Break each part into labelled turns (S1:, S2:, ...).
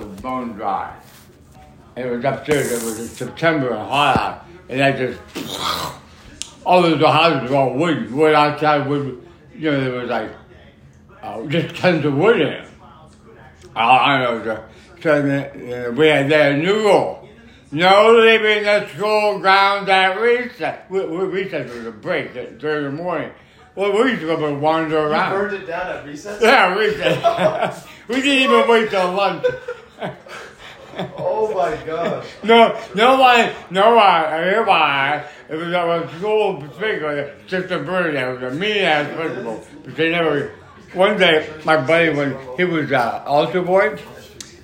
S1: was bone dry. It was upstairs. It was in September and hot out, and I just all of the houses were all wood, wood outside, wood. You know, there was like uh, just tons of wood in it. I, I know. So, the, uh, we had that new rule. No leaving the school grounds at recess. We, we, recess was a break at in the morning. Well, we used to go and wander
S2: You
S1: around.
S2: burned it down at recess?
S1: Yeah, recess. we didn't even wait till lunch.
S2: Oh my gosh.
S1: No, no one, no one, I hear why. It was a school particular, Sister Bernie, it was a mean ass principal. But they never, one day, my buddy, when he was uh, altar boy,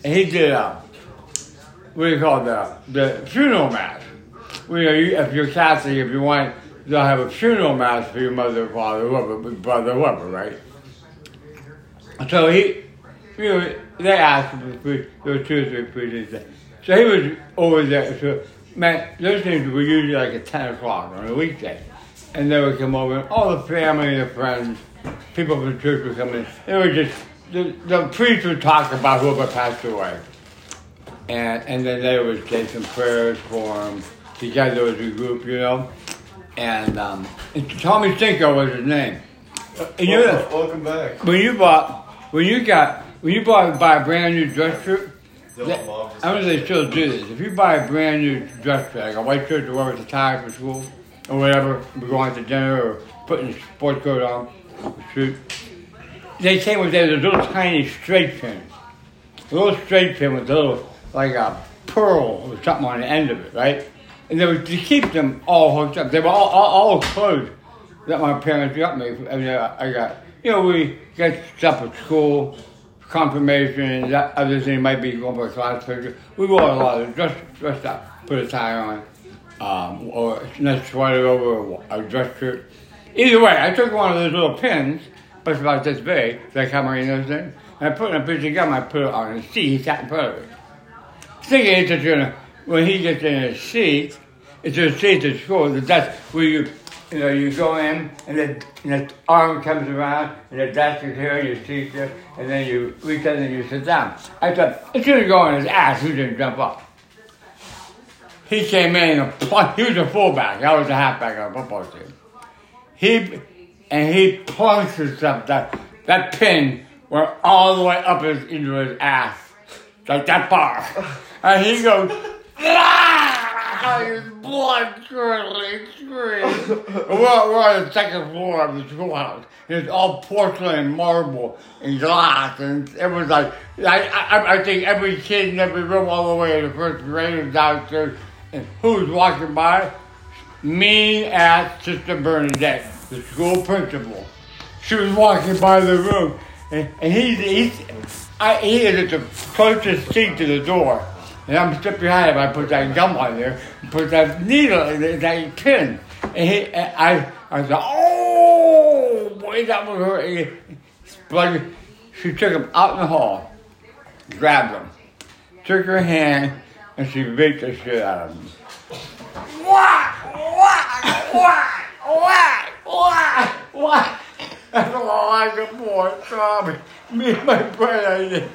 S1: and he did, uh, what do you call the, the funeral mass. You know, you, if you're Catholic, if you want, they'll have a funeral mass for your mother, father, whoever, brother, whoever, right? So he, you know, they asked him to preach, there were two or three preachers there. So he was over there. So, man, those things were usually like at 10 o'clock on a weekday. And they would come over, and all the family and the friends, people from the church would come in. They would just, the, the priest would talk about whoever passed away. And, and then they would say some prayers for him together as a group, you know. And, um, and Tommy Stinko was his name. Uh, And you know,
S2: Welcome, welcome back.
S1: when you bought, when you got, when you bought buy a brand new dress shirt, that- I don't know if they still do this. If you buy a brand new dress shirt, like a white shirt to wear with a tie for school or whatever, we're going to dinner or putting a sports coat on, shoot. They came with those little tiny straight pins. A little straight pin with a little, like a pearl or something on the end of it, right? And they were to keep them all hooked up. They were all, all, all clothes that my parents got me. I mean, uh, I got, you know, we got stuff at school, confirmation, that other thing might be going for a class picture. We wore a lot of dress, dressed up, put a tie on, um, or a sweater over a dress shirt. Either way, I took one of those little pins, but it's about this big, that camera in those things, and I put in a piece of gum, I put it on his seat, he sat in front of it. Thinking that you're gonna, when he gets in his seat, it's a seat at school, the desk where you, you know, you go in and the, and the arm comes around and the desk is here, and your seat's there, and then you reach in and you sit down. I thought, it's gonna go on his ass, who didn't jump up? He came in and he was a fullback, I was a halfback on a football team. He, and he plunged himself, that, that pin went all the way up his, into his ass, like that far. And he goes! His blood curdling scream. We're, we're on the second floor of the schoolhouse. It's all porcelain and marble and glass, and it was like I, I, I think every kid in every room, all the way to the first grade, was downstairs. And who's walking by? Mean ass Sister Bernadette, the school principal. She was walking by the room, and, and he's, he's I, he is at the closest seat to the door. And I'm stuck behind him. I put that gum on there, put that needle, that, that pin. And he, and I, I said, oh, boy, that was her. Blood. She took him out in the hall, grabbed him, took her hand, and she beat the shit out of him. Whack! Whack! Whack! Whack! Whack! Whack! That's all I could pour. Tommy, me and my brother.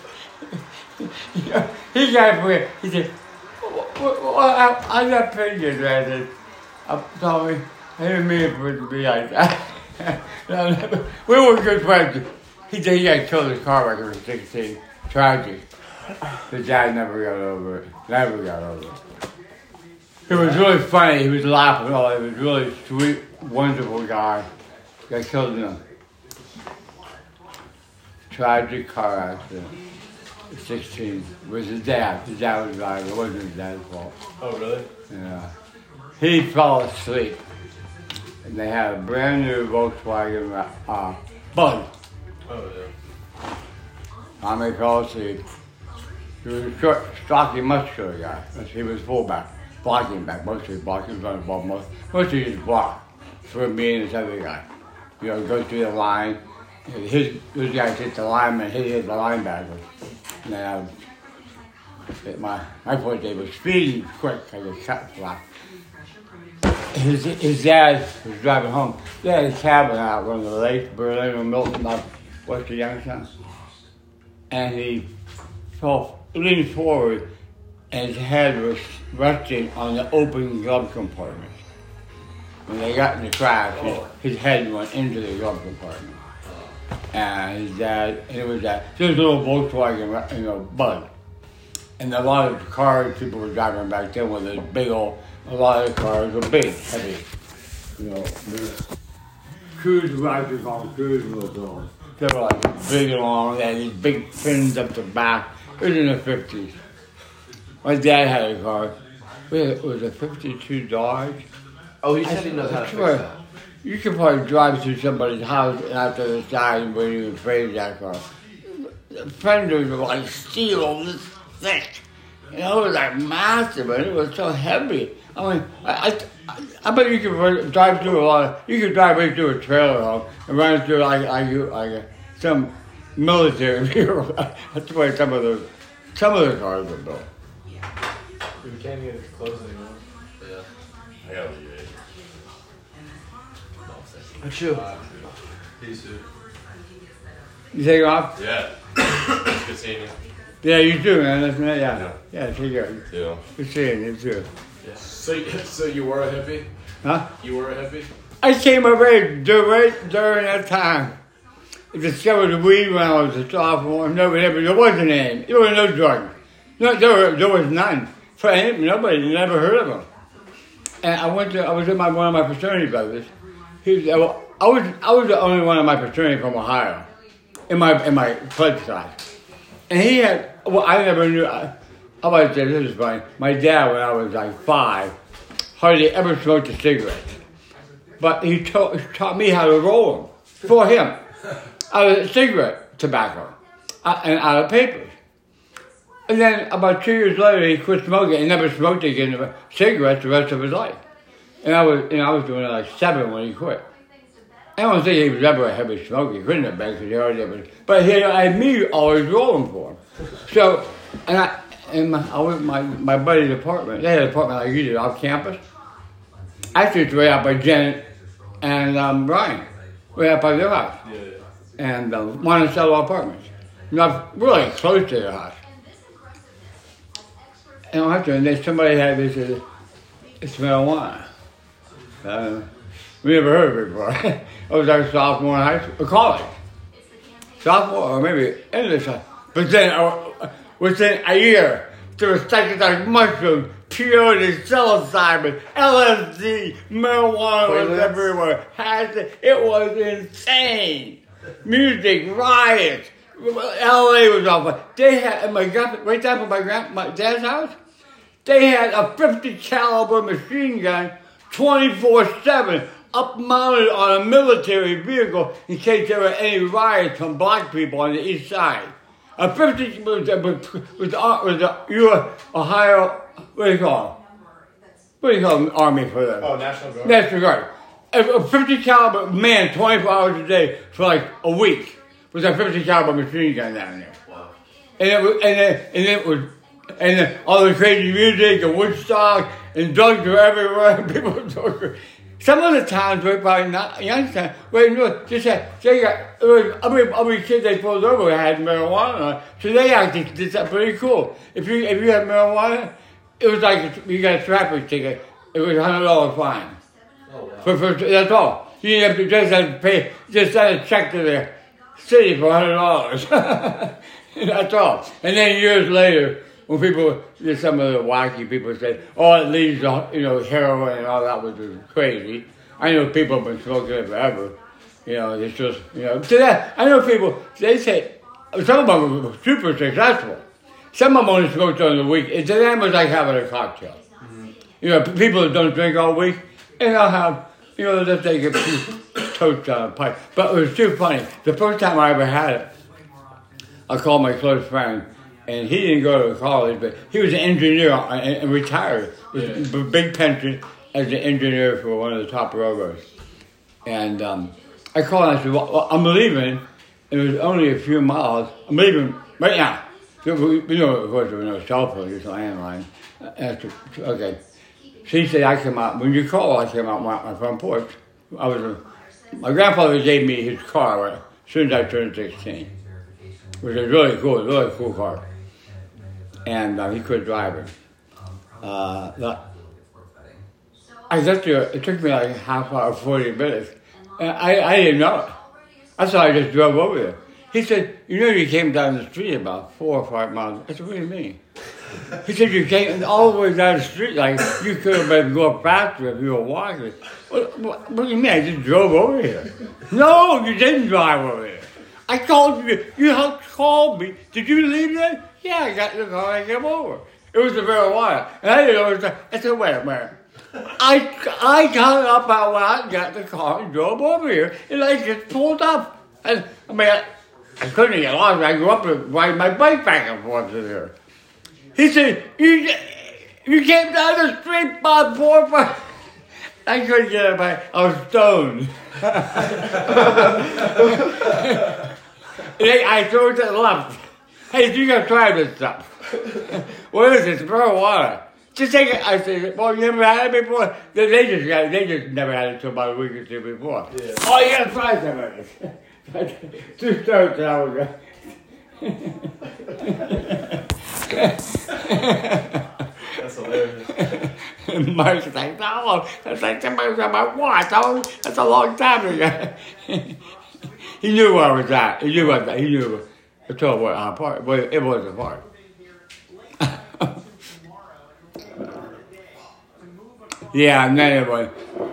S1: He got me. He said, "What- I, I got pictures. I said, uh, Tommy, I didn't mean for it to be like that. We were good friends. He said he got killed his car wreck when he was 16. Tragic. The dad never got over it. Never got over it. It was really funny. He was laughing. Oh, he was really sweet, wonderful guy. Got killed in a tragic car accident. 16 with his dad. His dad was driving. It wasn't his dad's fault.
S2: Oh, really?
S1: Yeah. He fell asleep. And they had a brand new Volkswagen uh, Bug.
S2: Oh, yeah.
S1: Tommy fell asleep. He was a short, stocky, muscular guy. He was fullback, blocking back, mostly blocking front of the ball, most, mostly just block for being this other guy. You know, go through the line. His, his guys hit the lineman, he hit the linebacker. And um, then I, hit my, my forte was speeding quick, I just cut flat. His, his dad was driving home. They had a cabin out on the lake, Berlin or Milton, what's the youngest son? and he fell leaned forward and his head was resting on the open glove compartment. When they got in the crash, his, his head went into the glove compartment. And his dad, it was that, was a little Volkswagen, you know, bug. And a lot of cars people were driving back then with those big old, a lot of cars were big, heavy. You know, cruise rides on cruise motorcycles. They were like big and long, they had these big fins up the back. It was in the 50s. My dad had a car. It was a 52 Dodge.
S2: Oh, he said he knows how to fix that.
S1: You could probably drive through somebody's house and after the side and wouldn't even trade that car. The fenders were like steel, this thick. You know, it was like massive, and it was so heavy. I mean, I, I, I bet you could drive through a lot. Of, you could drive right through a trailer home and run through like like, you- like uh, some military vehicle. That's the way some of those some of the cars are built.
S2: We can't get his clothes anymore.
S3: Yeah. I gotta leave it.
S2: Achoo. Uh, Peace, dude.
S1: You take off?
S3: Yeah. it's good seeing you.
S1: Yeah, you too, man. That's yeah,
S3: Yeah.
S1: yeah. Take care.
S3: Too.
S1: Good seeing you too.
S3: So, you- so you were a hippie?
S1: Huh?
S3: You were a hippie?
S1: I came age right during that time. I discovered the weed when I was a sophomore. No, there, there wasn't any. There was no drugs. No, there, were, there was none. For any, nobody, never heard of them. And I went to, I was with my, one of my fraternity brothers. He was, I was, I was the only one in my fraternity from Ohio, in my, in my pledge class. And he had, well, I never knew, I, I was this is funny. My dad, when I was like five, hardly ever smoked a cigarette but he taught, taught me how to roll them for him out of cigarette tobacco uh, and out of papers. And then about two years later, he quit smoking and never smoked again cigarettes the rest of his life. And I was, and I was doing like seven when he quit. I don't think he was ever a heavy smoker. He couldn't have been because he already was. But he had me always rolling for him. So, and I, and my, I was my, my buddy's apartment. They had an apartment like you did off campus. Actually, it's right out by Janet and um, Brian, right out by their house, and uh, Monticello Apartments. Not really close to their house. And after, and then somebody had this, it's marijuana. Uh, we never heard of it before. I was like a sophomore in high school, college. Sophomore, or maybe English. But then, uh, within a year, there was psychedelic mushrooms, peyote, psilocybin, LSD, marijuana was
S2: Toilets?
S1: everywhere. Hash- It was insane. Music, riots. LA was off. They had, and my grand, right down from my grand, my dad's house, they had a 50 caliber machine gun 24-7 up mounted on a military vehicle in case there were any riots from black people on the east side. A 50 was, was, was, was the U.S. Uh, Ohio, what do you call it? What do you call an army for that?
S2: Oh, National Guard.
S1: That's right. A a 50 caliber man, 24 hours a day for like a week with a 50 caliber machine gun down there.
S3: Wow.
S1: And it was, and then, and it was, and then all the crazy music and Woodstock and drugs were everywhere. People were so Some of the towns were probably not Youngstown. Where you know, just had, they got it was, every every kid they pulled over had marijuana, so they actually did that pretty cool. If you if you had marijuana, it was like you got a traffic ticket. It was a hundred dollar fine.
S2: Oh, wow.
S1: For, for, that's all. You didn't have to just have to pay, just send a check to the city for hundred dollars. that's all. And then years later, when people, some of the wacky people said, "Oh, it leads to you know heroin and all that," which is crazy. I know people have been smoking it forever. You know, it's just you know. To that, I know people. They say some of them were super successful. Some of them only smoked during the week. It to them was like having a cocktail. You know, people that don't drink all week, and they'll have, you know, they'll take a few toast on a pipe. But it was too funny. The first time I ever had it, I called my close friend, and he didn't go to college, but he was an engineer and, and retired with a big pension as an engineer for one of the top railroads. And um, I called and I said, well, well, I'm leaving. It was only a few miles. I'm leaving right now. So we, you know, of course, there was no cell phone, just landline. And I said, okay. She said, I come out, when you call, I came out my, my front porch. I was, a, my grandfather gave me his car as soon as I turned 16, which is really cool, really cool car. And uh, he quit driving. Uh, the- I got there. It took me like half hour, forty minutes, and I, I didn't know it. I thought I just drove over there. He said, "You know, you came down the street about four or five miles." I said, "What do you mean?" He said, "You came all the way down the street. Like you could have been going faster if you were walking." What, what, what do you mean? I just drove over here. No, you didn't drive over here. I called you. You helped call me. Did you leave then? Yeah, I got the car. I came over. It was a very while, and I didn't know. I said, "Wait a minute." I I got up out when I got the car and drove over here, and I just pulled up. And I mean, I, I couldn't get lost. I grew up and riding my bike back and forth to there. He said, "You you came down the street about four. I couldn't get it back. I was stoned. And I I threw it to the left. Hey, do you gotta try this stuff. what is this? Marijuana. Just take it. I said, well, you never had it before? They, they just got. They just never had it until about a week or two before.
S2: Yeah.
S1: Oh, you gotta try some of this. Two starts and I was
S2: That's hilarious.
S1: And Mark's like, no, that's like somebody was on my watch. That's a long time ago. he knew where I was at. He knew what he knew. Told what our part. Well, it was a part. yeah, and then it was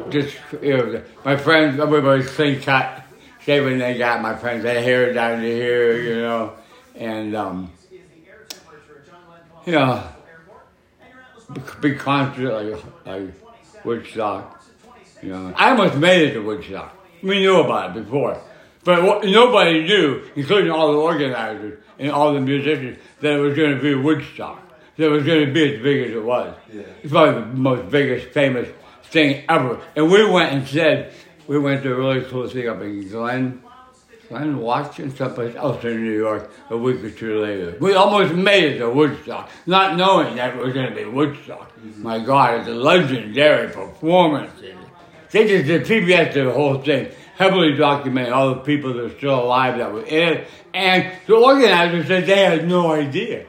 S1: just it was my friends. Everybody's clean cut, shaving. They got my friends. Their hair down to here, you know, and um, you know big concert like, like Woodstock. You know, I almost made it to Woodstock. We knew about it before, but what, nobody knew, including all the organizers and all the musicians, that it was going to be Woodstock. That it was going to be as big as it was.
S2: Yeah.
S1: It's probably the most biggest, famous thing ever. And we went and said we went to a really cool thing up in Glen. Glen Washington, someplace else in New York, a week or two later. We almost made it to Woodstock, not knowing that it was going to be Woodstock. Mm-hmm. My God, it's a legendary performance. They just did PBS did the whole thing, heavily documented all the people that are still alive that were in it, and the organizers said they had no idea.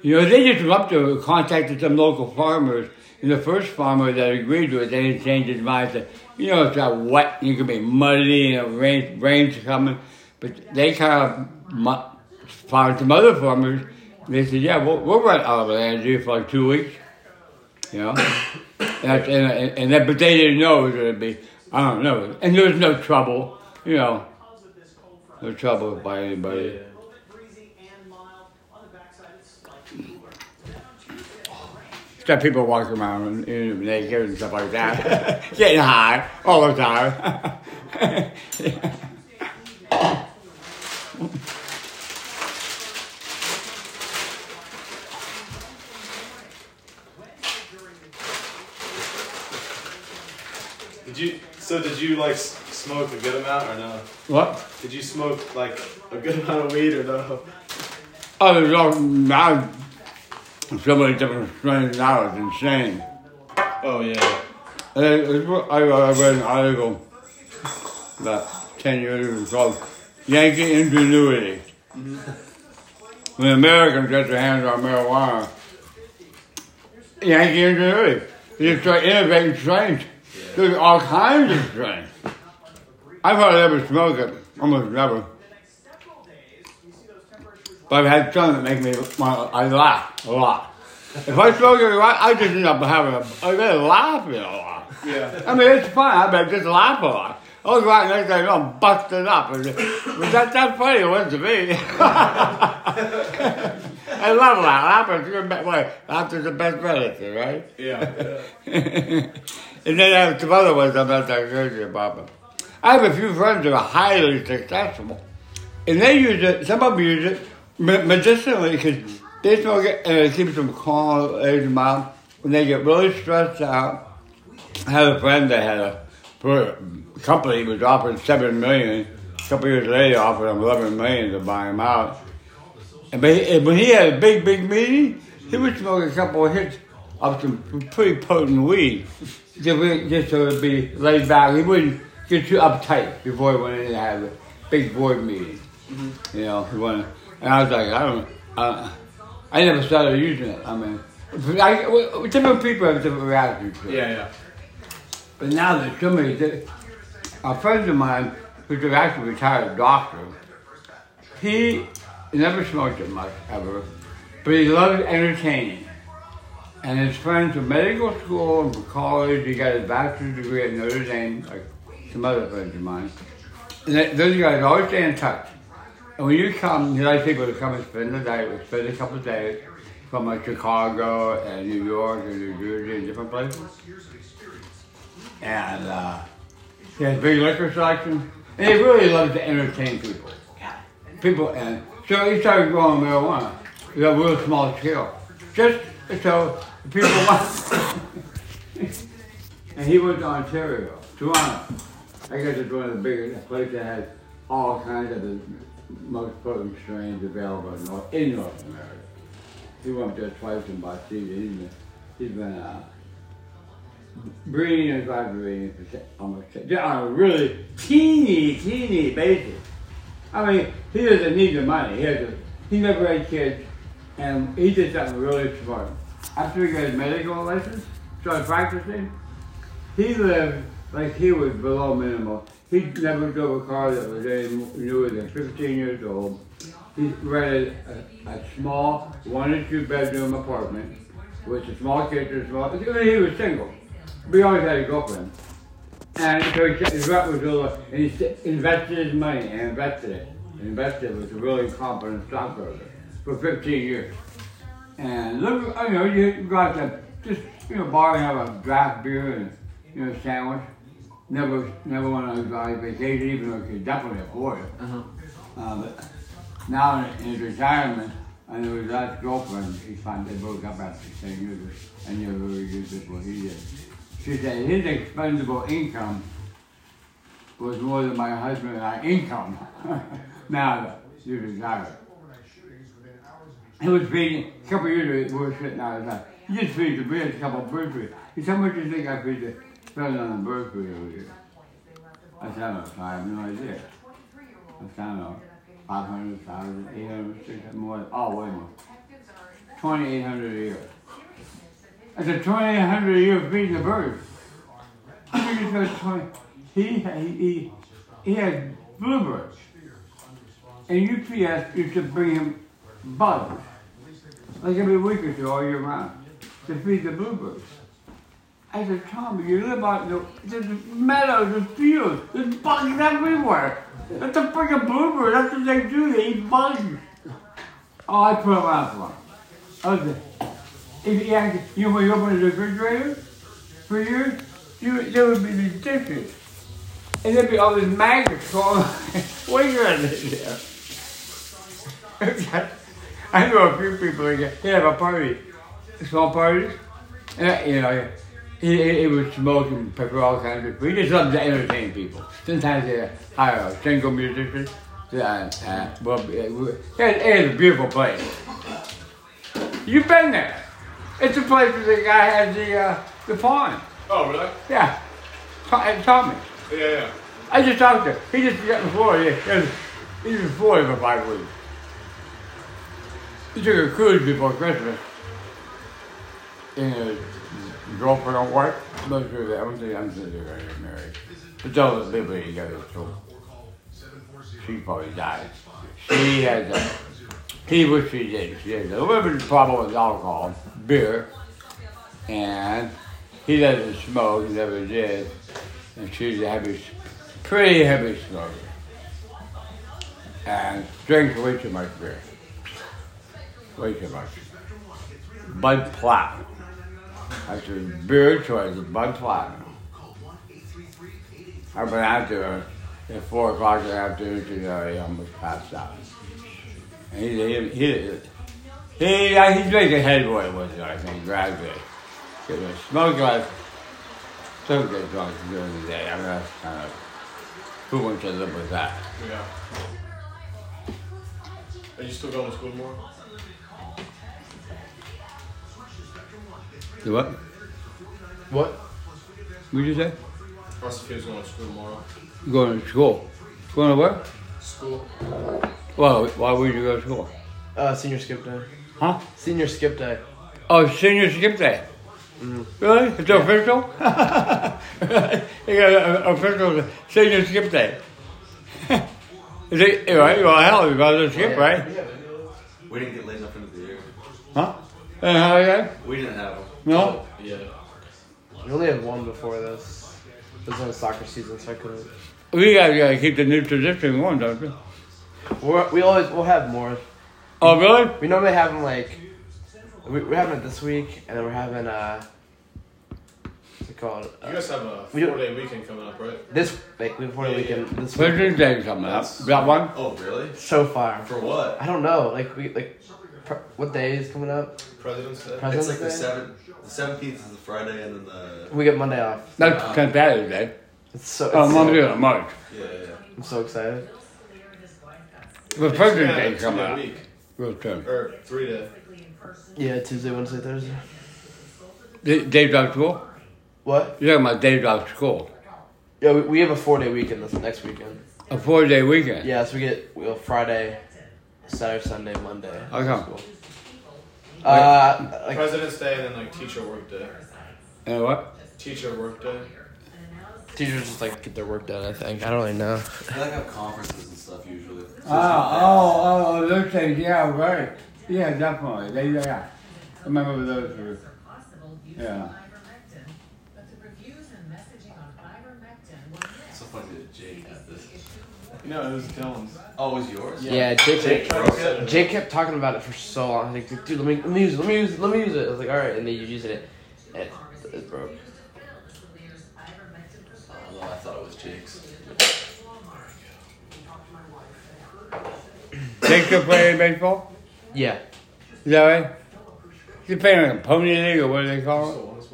S1: You know, they just up to contacted some local farmers, and the first farmer that agreed to it, they didn't change his mind. Said, you know, it's got wet, and it could be muddy, and rain, rain's coming. But they kind of found some other farmers. They said, yeah, we'll, we'll rent out of Landry for like two weeks. You know, and, and, and, and that, but they didn't know it was going to be. I don't know, and there was no trouble. You know, no trouble by anybody. Got people walking around naked and stuff like that, getting high all the time.
S2: Did you? So did you like smoke a good amount or no?
S1: what?
S2: Did you smoke like a good amount of weed or no?
S1: Oh, there's all now. So many different strains now. It's insane.
S2: Oh yeah.
S1: And it- it's I, I read an article about 10 years ago called Yankee Ingenuity. Mm-hmm. When Americans get their hands on marijuana, Yankee Ingenuity. They just start innovating strains. There's all kinds of strains. I've hardly ever smoked it, almost never. But I've had some that make me, well, I laugh a lot. If I smoke it, I I just end up having a, I really laughing a lot.
S2: Yeah.
S1: I mean, it's fun. I mean, just laugh a lot. I'll go out next day, I'm busted up. Was that that funny? It wasn't to me. I love laugh. Laughter's best way. Laughter's the best medicine, right?
S2: Yeah.
S1: and then I have some other ones I'm not that crazy about. But I have a few friends that are highly successful. And they use it, some of them use it medicinally because they smoke it and it keeps them calm, lays them out. When they get really stressed out, I had a friend that had a, a company was offering seven million. A couple years later, offered him eleven million to buy him out. And when he had a big, big meeting, he would smoke a couple of hits of some pretty potent weed, just, just so it'd be laid back. He wouldn't get too uptight before he went in and had a big board meeting. You know, he wanted, and I was like, I don't, uh, I never started using it. I mean, I, well, different people have different reactions to it.
S3: Yeah, yeah.
S1: But now there's so many. A friend of mine, who's an actually retired doctor, he never smoked it much ever, but he loved entertaining. And his friends from medical school and from college, he got his bachelor's degree at Notre Dame, like some other friends of mine. And those guys always stay in touch. And when you come, he likes people to come and spend the day, we spend a couple of days from like Chicago and New York and New Jersey and different places and uh, he has big liquor selection, and he really loves to entertain people. People, and so he started growing marijuana at a real small scale, just so people want. and he went to Ontario, Toronto. I guess it's one of the biggest places that has all kinds of the most potent strains available in North, in North America. He went there twice bought seeds. He's been, he's been uh, breeding and vibrating for almost on a really teeny, teeny basis. I mean, he doesn't need the money. He has a, he never had kids, and he did something really smart. After he got his medical license, started practicing, he lived like he was below minimal. He never drove a car that was any newer than 15 years old. He rented a, a small one or two bedroom apartment with a small kitchen, small. Mean, he was single. We always had a girlfriend. And so he, his rent was a little, and he invested his money and invested it. And invested it was a really competent stockbroker for 15 years. And look, you know, you go out to just, you know, bar and have a draft beer and, you know, sandwich. Never, never went on a vacation, even though he could definitely afford it. Uh, but now in his retirement, I know his last girlfriend, he found they broke up after 10 years. and you never really used it what he did. She said his expendable income was more than my husband and I income. now that he's retired. He was feeding, a couple years ago, we were sitting outside. He just feeds the birds, a couple of bird feed. He said, how much do you think I feed the spend on the bird every year? I said, I don't know, I have no idea. I said, I don't know, 500, 1,000, 800, 600, more, oh, way more. 2,800 a year. I said, 2,800 a year feeding the birds. I think it's 20. He, he, he, he had bluebirds. And UPS used to bring him bugs, like every week or two all year round, to feed the bluebirds. I said, Tommy, you live out in the there's meadows and fields. There's bugs everywhere. That's a freaking bluebird. That's what they do. They eat bugs. Oh, I put them out for. I if you, had, you know open the refrigerator for years, you, there would be these dishes. And there'd be all these maggots crawling. what are you gonna do there? I know a few people who they have a party, small parties, and you know, he, he, he would smoke and pepper all kinds of. He just loved to entertain people. Sometimes they hire a single musician. Uh, uh, well, uh, it, it is a beautiful place. You've been there. It's a place where the guy has the uh, the pond.
S3: Oh, really?
S1: Yeah, and Tommy.
S3: Yeah, yeah.
S1: I just talked to him. He just got in Florida. He was, he was in Florida for five weeks. He took a cruise before Christmas. And his girlfriend don't work. Most of that. I don't think I'm sure they're gonna get married. But they'll live together. So she probably died. She has uh, a. He wished she did. She has a of problem with alcohol, beer, and he doesn't smoke. He never did. And she's a heavy, pretty heavy smoker. And drinks way too much beer. Way too much. Bud Platinum. That's his beer choice, is Bud Platinum. I've been out there at 4 o'clock in the afternoon today, he almost passed out. And he, he, he, he, uh, he's making headway with it, I think, gradually. Because a smoke glass still get drunk during the day. I mean, that's kind of, who wants to live with that?
S3: Yeah. Are you still going to school tomorrow?
S1: You what?
S3: What?
S1: What did you say?
S3: How's the kids going to school tomorrow?
S1: Going to school. Going to where?
S3: School?
S1: Well, why would you go to school?
S4: Uh, senior skip day.
S1: Huh? Huh?
S4: Senior skip day.
S1: Oh, senior skip day. Really? It's official? you got an official senior skip day. Is it, right? Well, hell, you got to skip, right?
S2: We didn't get late enough into the year.
S1: Huh? And how you
S2: We didn't have them.
S1: No?
S3: Yeah.
S4: We only had one before this. It was in soccer season, so I couldn't.
S1: We got to gotta keep the new tradition going, don't we?
S4: We're, we always we'll have more.
S1: Oh, really?
S4: We normally have them like we, we're having it this week, and then we're having uh, what's it called?
S3: You
S4: Uh,
S3: guys have a
S4: We do-
S3: four day weekend coming up, right?
S4: this like before the
S3: Yeah,
S4: weekend. This week.
S1: President's Day coming up. got one?
S2: Oh, really?
S4: So far,
S2: For what?
S4: I don't know. Like we like, pr- what day is coming up?
S3: President's Day.
S2: It's
S4: President's
S2: like the
S4: Day.
S2: seventh. The seventeenth is the Friday, and then the
S4: We get Monday off.
S1: That's St. Patty's Day.
S4: It's so. It's
S1: Oh,
S4: so-
S1: Monday of March.
S2: yeah, yeah.
S4: I'm so excited.
S1: The President's
S3: Yeah,
S1: Day
S3: two
S1: coming
S3: day
S1: up.
S3: week
S1: Real soon.
S3: or three day.
S4: Yeah, Tuesday, Wednesday, Thursday.
S1: D- Days off school?
S4: What?
S1: You're talking about days off school.
S4: Yeah, we, we have a four day weekend this next weekend.
S1: A four day weekend.
S4: Yeah, so we get we go Friday, Saturday, Sunday, Monday.
S1: How come?
S4: School. Uh, like
S3: President's Day and then like teacher work day.
S1: And what?
S3: Teacher work day.
S4: teachers just like get their work done. I think I don't really know.
S2: They like have conferences and stuff usually.
S1: Oh, oh, oh, those things, yeah, right. Yeah, definitely. They, yeah. I remember those were, yeah.
S2: It's so funny that Jake had this.
S3: No, it was Dylan's.
S2: Oh, it was yours?
S4: Yeah, Jake,
S3: Jake broke it.
S4: Jake kept talking about it for so long. I was like, dude, let me let me use it. Let me use it. Let me use it. I was like, all right, and then you used it, and it, it broke.
S2: Oh, I thought it was Jake's.
S1: Jake still playing baseball?
S4: Yeah.
S1: Is that right? You playing like a pony league or what do they call it?
S3: So honest.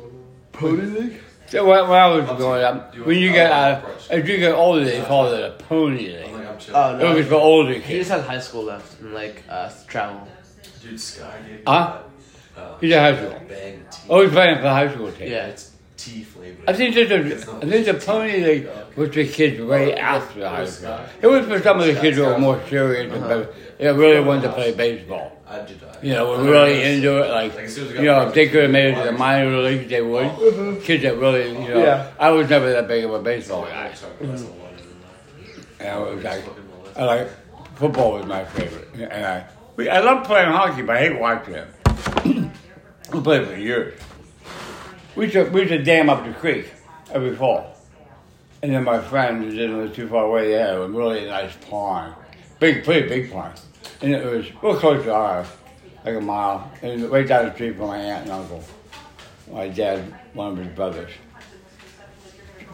S4: Pony league.
S1: So when, when I was
S2: Up to
S1: growing up,
S2: you
S1: when you
S2: oh,
S1: get
S2: yeah,
S1: uh, as you get older, they call it a pony
S2: I'm
S1: league.
S2: like, I'm chilling.
S4: Oh
S1: It was for older
S4: He
S1: kids.
S4: just has high school left and like uh, travel.
S2: Dude, Sky gave me
S1: Huh?
S2: that, uh,
S1: He's a high school.
S2: Bang tea.
S1: Oh, he's playing for high school team.
S4: Yeah.
S2: It's tea flavored.
S1: I think there's a, I think the pony league was for kids right after high school. It was for some of the kids who were more serious and better. They really wanted to play baseball.
S2: I did die.
S1: You know, were really into it. Like,
S2: Like, as soon as we
S1: you know, if they could have made it to the minor league, they would. Kids that really, you know,
S4: Yeah.
S1: I was never that big of a baseball guy.
S2: Mm-hmm.
S1: And I was like, I like football was my favorite, and I we, I love playing hockey, but I hate watching it. I played for years. We used to we used to dam up the creek every fall, and then my friend who didn't live too far away, they had a really nice pond, big, pretty big pond, and it was real close to ours, like a mile, and right down the street from my aunt and uncle, my dad, one of his brothers,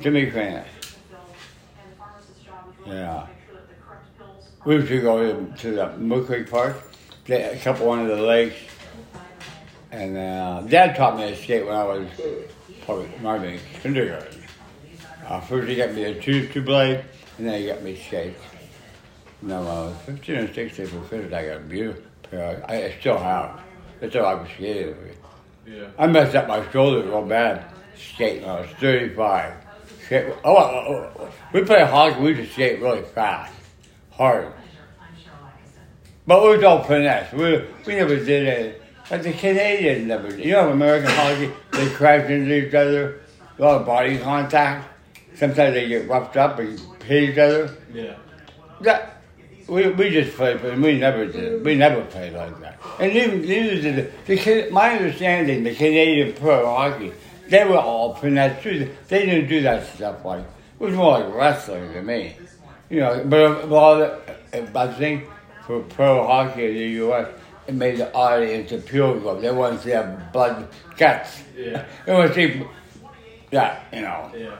S1: Jimmy Crane. Yeah. We used to go to, the Mill Creek Park, get a couple one of the lakes, and uh, Dad taught me to skate when I was probably maybe kindergarten. Uh, first he got me a two two blade, and then he got me skates. I was uh, 15 and 16 for finished, I got a beautiful pair. I, I still have. That's all I was skating with.
S3: Yeah.
S1: I messed up my shoulder real bad skating uh, I was 35. Skate, oh, oh, oh, oh. we play hockey, we just skate really fast, hard. But we was all finesse. We, we never did it. Like the Canadians never did. You know, American hockey, they crash into each other, a lot of body contact. Sometimes they get roughed up and hit each other.
S3: Yeah.
S1: That we, we just played, but we never did. We never played like that. And even neither did the, the my understanding. The Canadian pro hockey, they were all finesse too. They didn't do that stuff like it was more like wrestling to me. You know, but a lot the, uh, I think for pro hockey in the U.S. It made the audience appeal group. They wanted to see blood guts.
S3: Yeah.
S1: They want to see that, you know.
S3: Yeah.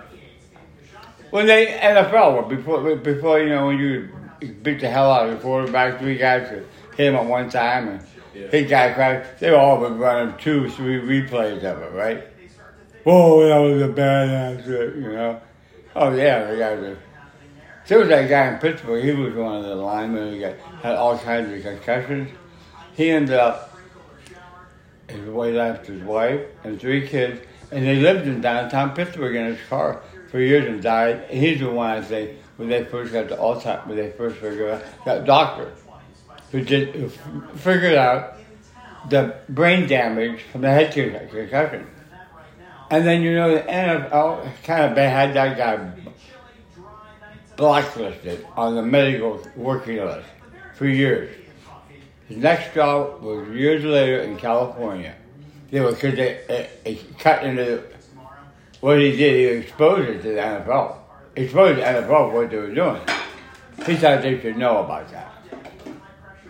S1: When they NFL were before before you know when you beat the hell out of the quarterback, three guys hit him at one time and
S3: Yeah.
S1: hit guy crash. They all been running two, three replays of it, right? Whoa, that was a badass shit, you know. Oh yeah, the guys are. There was that guy in Pittsburgh. He was one of the linemen who got had all kinds of concussions. He ended up. His wife left his wife and three kids, and they lived in downtown Pittsburgh in his car for years and died. And he's the one I think when they first got the Alzheimer's, when they first figured out that doctor who did who figured out the brain damage from the head con- concussion. And then you know the NFL kind of had that guy blacklisted on the medical working list for years. His next job was years later in California. They were because they, it cut into what he did. He exposed it to the NFL. Exposed the NFL what they were doing. He thought they should know about that.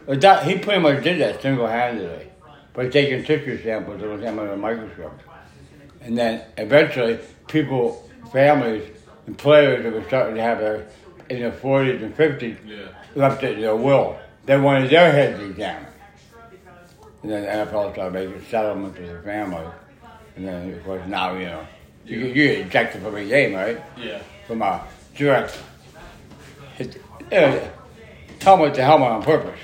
S1: But that he pretty much did that single handedly by taking tissue samples and looking under a microscope. And then eventually, people, families, and players that were starting to have their in their 40s and 50s
S3: Yeah.
S1: left it in their will. They wanted their heads examined. And then the NFL started making settlements with their families. And then, of course, now, you know, you, get- you get ejected from a game, right?
S3: Yeah.
S1: From a direct hit, uh, helmet to helmet on purpose.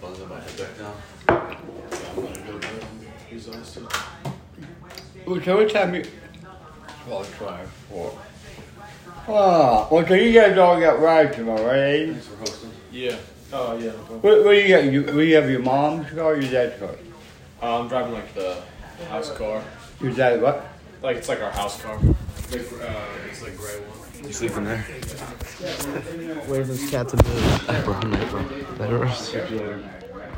S4: Buzz my head back down.
S3: I'm gonna go get him. He's exhausted.
S1: Well, So what time you? Twelve, five, four. Ah, well, so you guys all got rides tomorrow, right?
S4: Thanks for hosting.
S3: Yeah. Oh yeah. no.
S1: What, what do you got? You, what, you have your mom's car or your dad's car?
S3: Uh, I'm driving like the house car.
S1: Your dad what?
S3: Like it's like our house car. Like uh, it's like gray one.
S4: You sleeping there? Where are those cats and bro, bro. That roast.